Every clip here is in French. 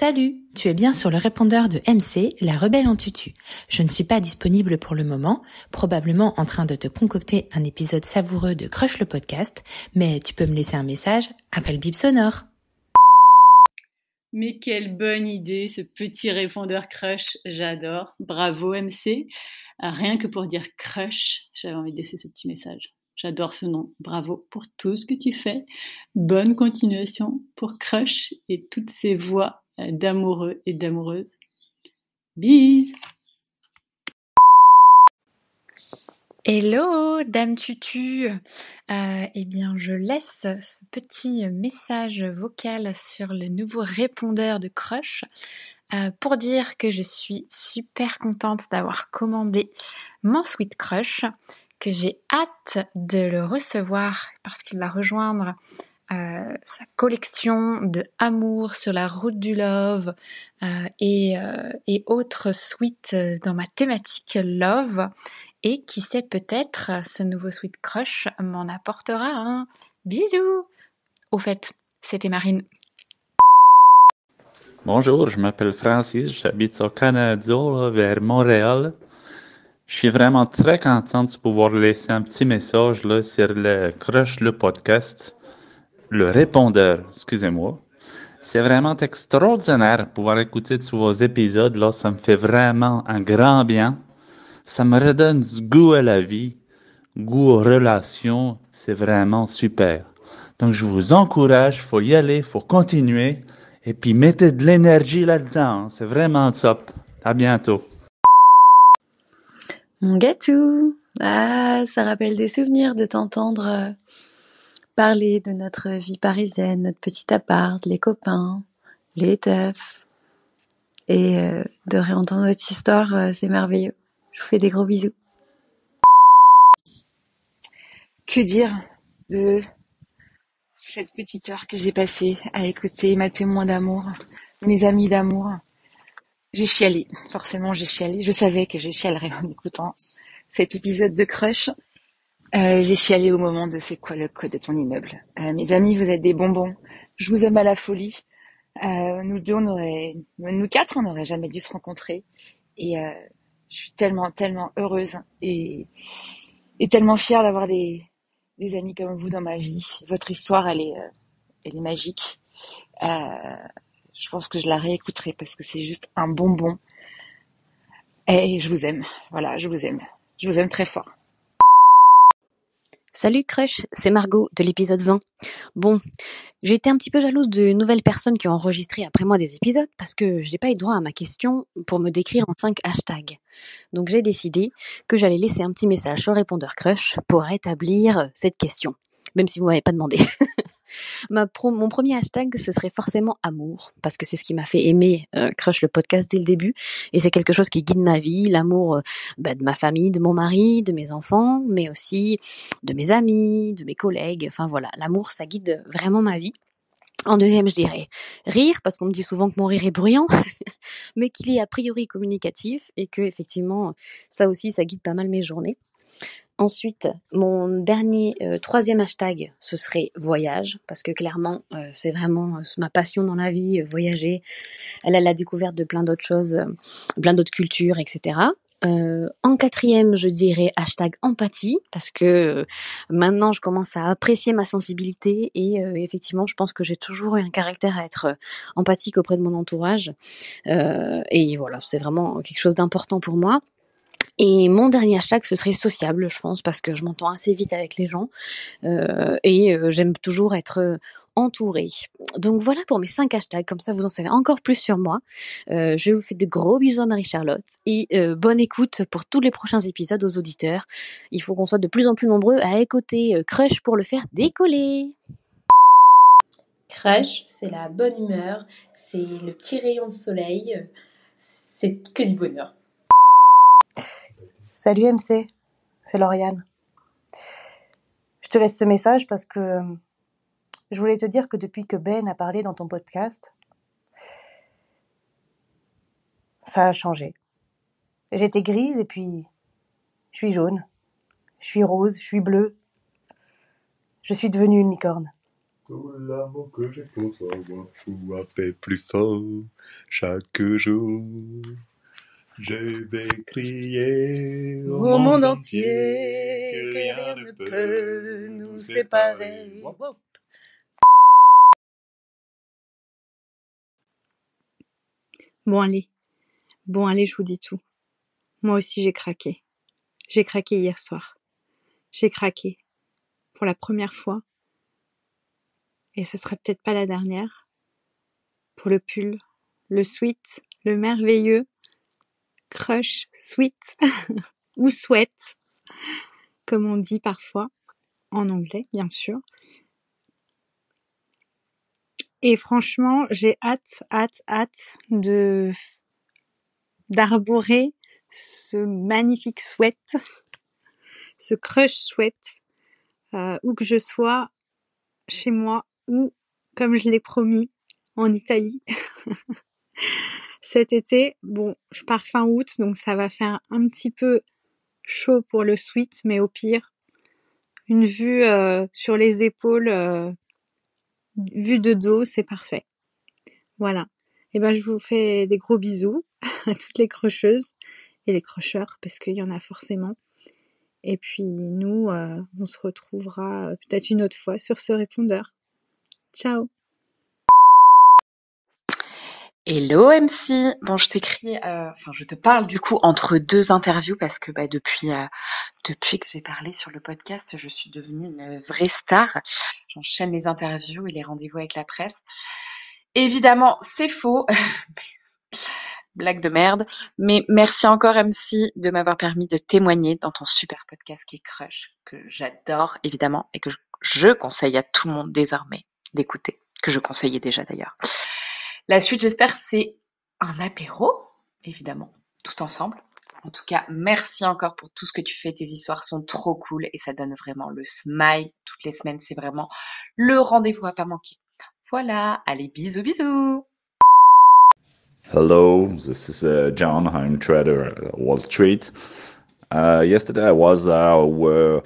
Salut, tu es bien sur le répondeur de MC, la rebelle en tutu. Je ne suis pas disponible pour le moment, probablement en train de te concocter un épisode savoureux de Crush le podcast, mais tu peux me laisser un message, appelle bip sonore. Mais quelle bonne idée, ce petit répondeur crush, j'adore. Bravo MC. Euh, rien que pour dire crush, j'avais envie de laisser ce petit message. J'adore ce nom. Bravo pour tout ce que tu fais. Bonne continuation pour Crush et toutes ces voix d'amoureux et d'amoureuses. Bis Hello, Dame Tutu. Euh, eh bien, je laisse ce petit message vocal sur le nouveau répondeur de Crush euh, pour dire que je suis super contente d'avoir commandé mon Sweet Crush que j'ai hâte de le recevoir parce qu'il va rejoindre euh, sa collection de Amour sur la route du love euh, et, euh, et, autres suites dans ma thématique love. Et qui sait peut-être ce nouveau sweet crush m'en apportera un bisou. Au fait, c'était Marine. Bonjour, je m'appelle Francis, j'habite au Canada vers Montréal. Je suis vraiment très content de pouvoir laisser un petit message là, sur le Crush le podcast, le répondeur, excusez-moi. C'est vraiment extraordinaire pouvoir écouter tous vos épisodes. Là, ça me fait vraiment un grand bien. Ça me redonne du goût à la vie, goût aux relations. C'est vraiment super. Donc, je vous encourage, faut y aller, faut continuer. Et puis, mettez de l'énergie là-dedans. C'est vraiment top. À bientôt. Mon gâteau Ah, ça rappelle des souvenirs de t'entendre parler de notre vie parisienne, notre petit appart, les copains, les teufs. Et euh, de réentendre notre histoire, euh, c'est merveilleux. Je vous fais des gros bisous. Que dire de cette petite heure que j'ai passée à écouter ma témoin d'amour, mes amis d'amour, j'ai chialé, forcément j'ai chialé. Je savais que je chialerais en écoutant cet épisode de Crush. Euh, j'ai chialé au moment de c'est quoi le code de ton immeuble. Euh, mes amis, vous êtes des bonbons. Je vous aime à la folie. Euh, nous deux, on aurait, nous quatre, on n'aurait jamais dû se rencontrer. Et euh, je suis tellement, tellement heureuse et, tellement fière d'avoir des, amis comme vous dans ma vie. Votre histoire, elle est, elle est magique. Je pense que je la réécouterai parce que c'est juste un bonbon. Et je vous aime. Voilà, je vous aime. Je vous aime très fort. Salut Crush, c'est Margot de l'épisode 20. Bon, j'ai été un petit peu jalouse de nouvelles personnes qui ont enregistré après moi des épisodes parce que je n'ai pas eu droit à ma question pour me décrire en 5 hashtags. Donc j'ai décidé que j'allais laisser un petit message le répondeur Crush pour rétablir cette question, même si vous m'avez pas demandé. Mon premier hashtag, ce serait forcément amour, parce que c'est ce qui m'a fait aimer euh, Crush le podcast dès le début, et c'est quelque chose qui guide ma vie, l'amour euh, bah, de ma famille, de mon mari, de mes enfants, mais aussi de mes amis, de mes collègues. Enfin voilà, l'amour, ça guide vraiment ma vie. En deuxième, je dirais rire, parce qu'on me dit souvent que mon rire est bruyant, mais qu'il est a priori communicatif et que effectivement, ça aussi, ça guide pas mal mes journées. Ensuite, mon dernier euh, troisième hashtag, ce serait voyage, parce que clairement, euh, c'est vraiment euh, ma passion dans la vie, voyager, elle a la découverte de plein d'autres choses, plein d'autres cultures, etc. en quatrième, je dirais hashtag empathie, parce que maintenant, je commence à apprécier ma sensibilité et effectivement, je pense que j'ai toujours eu un caractère à être empathique auprès de mon entourage. et voilà, c'est vraiment quelque chose d'important pour moi. Et mon dernier hashtag, ce serait sociable, je pense, parce que je m'entends assez vite avec les gens euh, et euh, j'aime toujours être euh, entourée. Donc voilà pour mes cinq hashtags, comme ça vous en savez encore plus sur moi. Je vous fais de gros bisous à Marie-Charlotte et bonne écoute pour tous les prochains épisodes aux auditeurs. Il faut qu'on soit de plus en plus nombreux à écouter Crush pour le faire décoller. Crush, c'est la bonne humeur, c'est le petit rayon de soleil, c'est que du bonheur. Salut MC, c'est Lauriane. Je te laisse ce message parce que euh, je voulais te dire que depuis que Ben a parlé dans ton podcast, ça a changé. J'étais grise et puis je suis jaune, je suis rose, je suis bleue. Je suis devenue une licorne. Je vais crier Au monde entier, que rien ne peut nous séparer. Bon allez, bon allez, je vous dis tout. Moi aussi j'ai craqué. J'ai craqué hier soir. J'ai craqué. Pour la première fois. Et ce sera peut-être pas la dernière. Pour le pull, le sweat, le merveilleux, crush, sweet, ou sweat, comme on dit parfois, en anglais, bien sûr. Et franchement, j'ai hâte, hâte, hâte de d'arborer ce magnifique sweat, ce crush sweat, euh, où que je sois, chez moi ou, comme je l'ai promis, en Italie. Cet été, bon, je pars fin août, donc ça va faire un petit peu chaud pour le sweat, mais au pire, une vue euh, sur les épaules, euh, vue de dos, c'est parfait. Voilà. Et ben, je vous fais des gros bisous à toutes les crocheuses et les crocheurs, parce qu'il y en a forcément. Et puis nous, euh, on se retrouvera peut-être une autre fois sur ce répondeur. Ciao Hello MC. Bon, je t'écris, euh, enfin, je te parle du coup entre deux interviews parce que bah, depuis euh, depuis que j'ai parlé sur le podcast, je suis devenue une vraie star. J'enchaîne les interviews et les rendez-vous avec la presse. Évidemment, c'est faux. Blague de merde. Mais merci encore MC de m'avoir permis de témoigner dans ton super podcast qui est Crush, que j'adore évidemment et que je conseille à tout le monde désormais d'écouter, que je conseillais déjà d'ailleurs. La suite, j'espère, c'est un apéro, évidemment, tout ensemble. En tout cas, merci encore pour tout ce que tu fais. Tes histoires sont trop cool et ça donne vraiment le smile toutes les semaines. C'est vraiment le rendez-vous à pas manquer. Voilà, allez, bisous, bisous. Hello, this is uh, John. I'm trader at Wall Street. Uh, yesterday I was uh,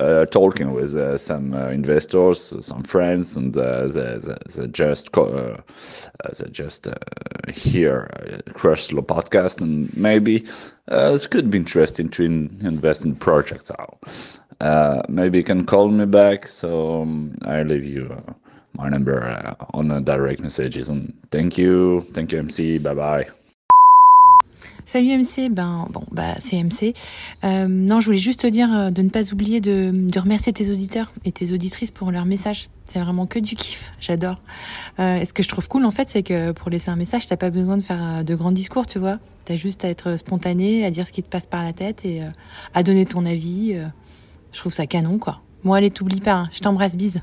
uh, talking with uh, some investors, some friends, and they, they, just they just hear Crush Slow podcast, and maybe it could be interesting to in- invest in projects. maybe you can call me back. So um, I leave you my number on the direct messages. And thank you, thank you, MC. Bye bye. Salut MC, ben bon bah c'est MC. Euh, non, je voulais juste te dire euh, de ne pas oublier de, de, remercier tes auditeurs et tes auditrices pour leurs messages. C'est vraiment que du kiff, j'adore. Euh, et ce que je trouve cool en fait, c'est que pour laisser un message, t'as pas besoin de faire euh, de grands discours, tu vois. T'as juste à être spontané, à dire ce qui te passe par la tête et euh, à donner ton avis. je trouve ça canon quoi. Moi, allez, t'oublie pas. Hein. Je t'embrasse, bise.